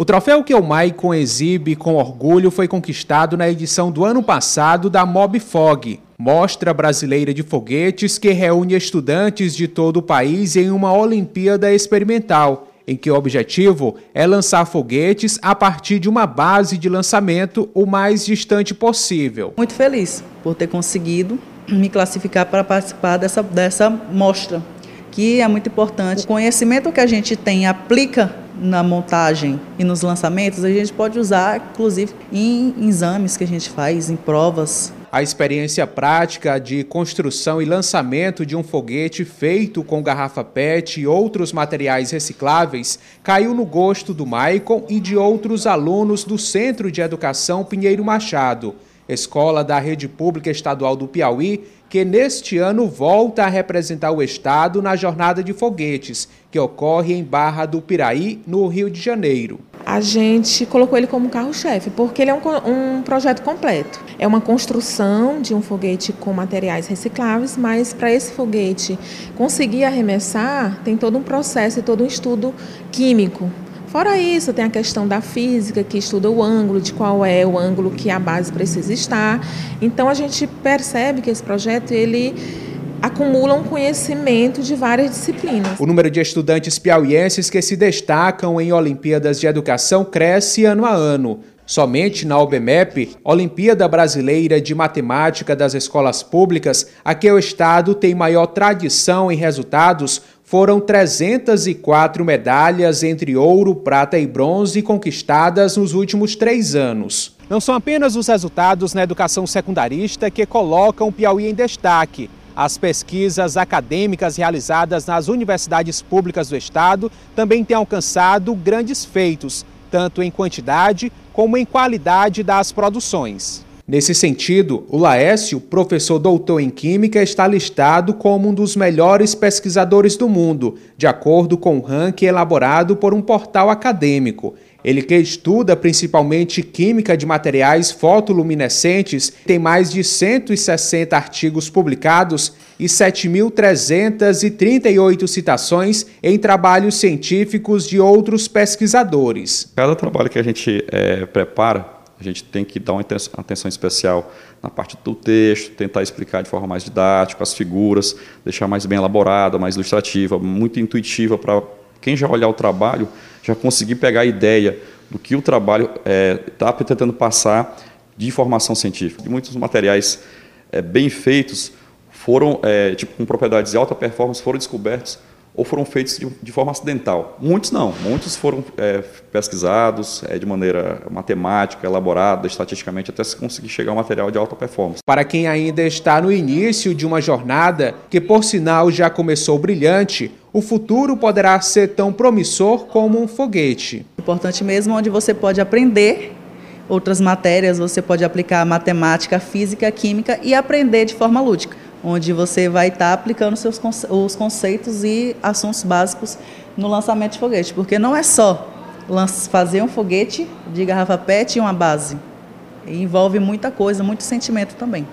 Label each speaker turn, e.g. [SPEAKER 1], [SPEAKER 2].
[SPEAKER 1] O troféu que o Maicon exibe com orgulho foi conquistado na edição do ano passado da Mob Fog, Mostra Brasileira de Foguetes que reúne estudantes de todo o país em uma Olimpíada Experimental, em que o objetivo é lançar foguetes a partir de uma base de lançamento o mais distante possível.
[SPEAKER 2] Muito feliz por ter conseguido me classificar para participar dessa, dessa mostra, que é muito importante. O conhecimento que a gente tem aplica na montagem e nos lançamentos, a gente pode usar, inclusive, em exames que a gente faz, em provas.
[SPEAKER 1] A experiência prática de construção e lançamento de um foguete feito com garrafa PET e outros materiais recicláveis caiu no gosto do Maicon e de outros alunos do Centro de Educação Pinheiro Machado, escola da Rede Pública Estadual do Piauí, que neste ano volta a representar o Estado na Jornada de Foguetes, que ocorre em Barra do Piraí, no Rio de Janeiro.
[SPEAKER 3] A gente colocou ele como carro-chefe, porque ele é um, um, projeto completo. É uma construção de um foguete com materiais recicláveis, mas para esse foguete conseguir arremessar, tem todo um processo e todo um estudo químico Fora isso, tem a questão da física, que estuda o ângulo, de qual é o ângulo que a base precisa estar. Então a gente percebe que esse projeto ele acumula um conhecimento de várias disciplinas.
[SPEAKER 1] O número de estudantes piauienses que se destacam em Olimpíadas de Educação cresce ano a ano. Somente na OBMEP, Olimpíada Brasileira de Matemática das Escolas Públicas, a que o Estado tem maior tradição em resultados, foram 304 medalhas entre ouro, prata e bronze conquistadas nos últimos três anos. Não são apenas os resultados na educação secundarista que colocam o Piauí em destaque. As pesquisas acadêmicas realizadas nas universidades públicas do estado também têm alcançado grandes feitos, tanto em quantidade como em qualidade das produções. Nesse sentido, o Laércio, professor doutor em Química, está listado como um dos melhores pesquisadores do mundo, de acordo com o ranking elaborado por um portal acadêmico. Ele que estuda principalmente química de materiais fotoluminescentes, tem mais de 160 artigos publicados e 7.338 citações em trabalhos científicos de outros pesquisadores.
[SPEAKER 4] Cada trabalho que a gente é, prepara, a gente tem que dar uma atenção especial na parte do texto, tentar explicar de forma mais didática, as figuras, deixar mais bem elaborada, mais ilustrativa, muito intuitiva para quem já olhar o trabalho, já conseguir pegar a ideia do que o trabalho está é, tentando passar de informação científica. E muitos materiais é, bem feitos foram, é, tipo, com propriedades de alta performance, foram descobertos ou foram feitos de, de forma acidental. Muitos não, muitos foram é, pesquisados é, de maneira matemática, elaborada, estatisticamente, até se conseguir chegar a um material de alta performance.
[SPEAKER 1] Para quem ainda está no início de uma jornada, que por sinal já começou brilhante, o futuro poderá ser tão promissor como um foguete.
[SPEAKER 2] Importante mesmo onde você pode aprender outras matérias, você pode aplicar matemática, física, química e aprender de forma lúdica onde você vai estar tá aplicando seus, os conceitos e assuntos básicos no lançamento de foguete, porque não é só fazer um foguete de garrafa PET e uma base, envolve muita coisa, muito sentimento também.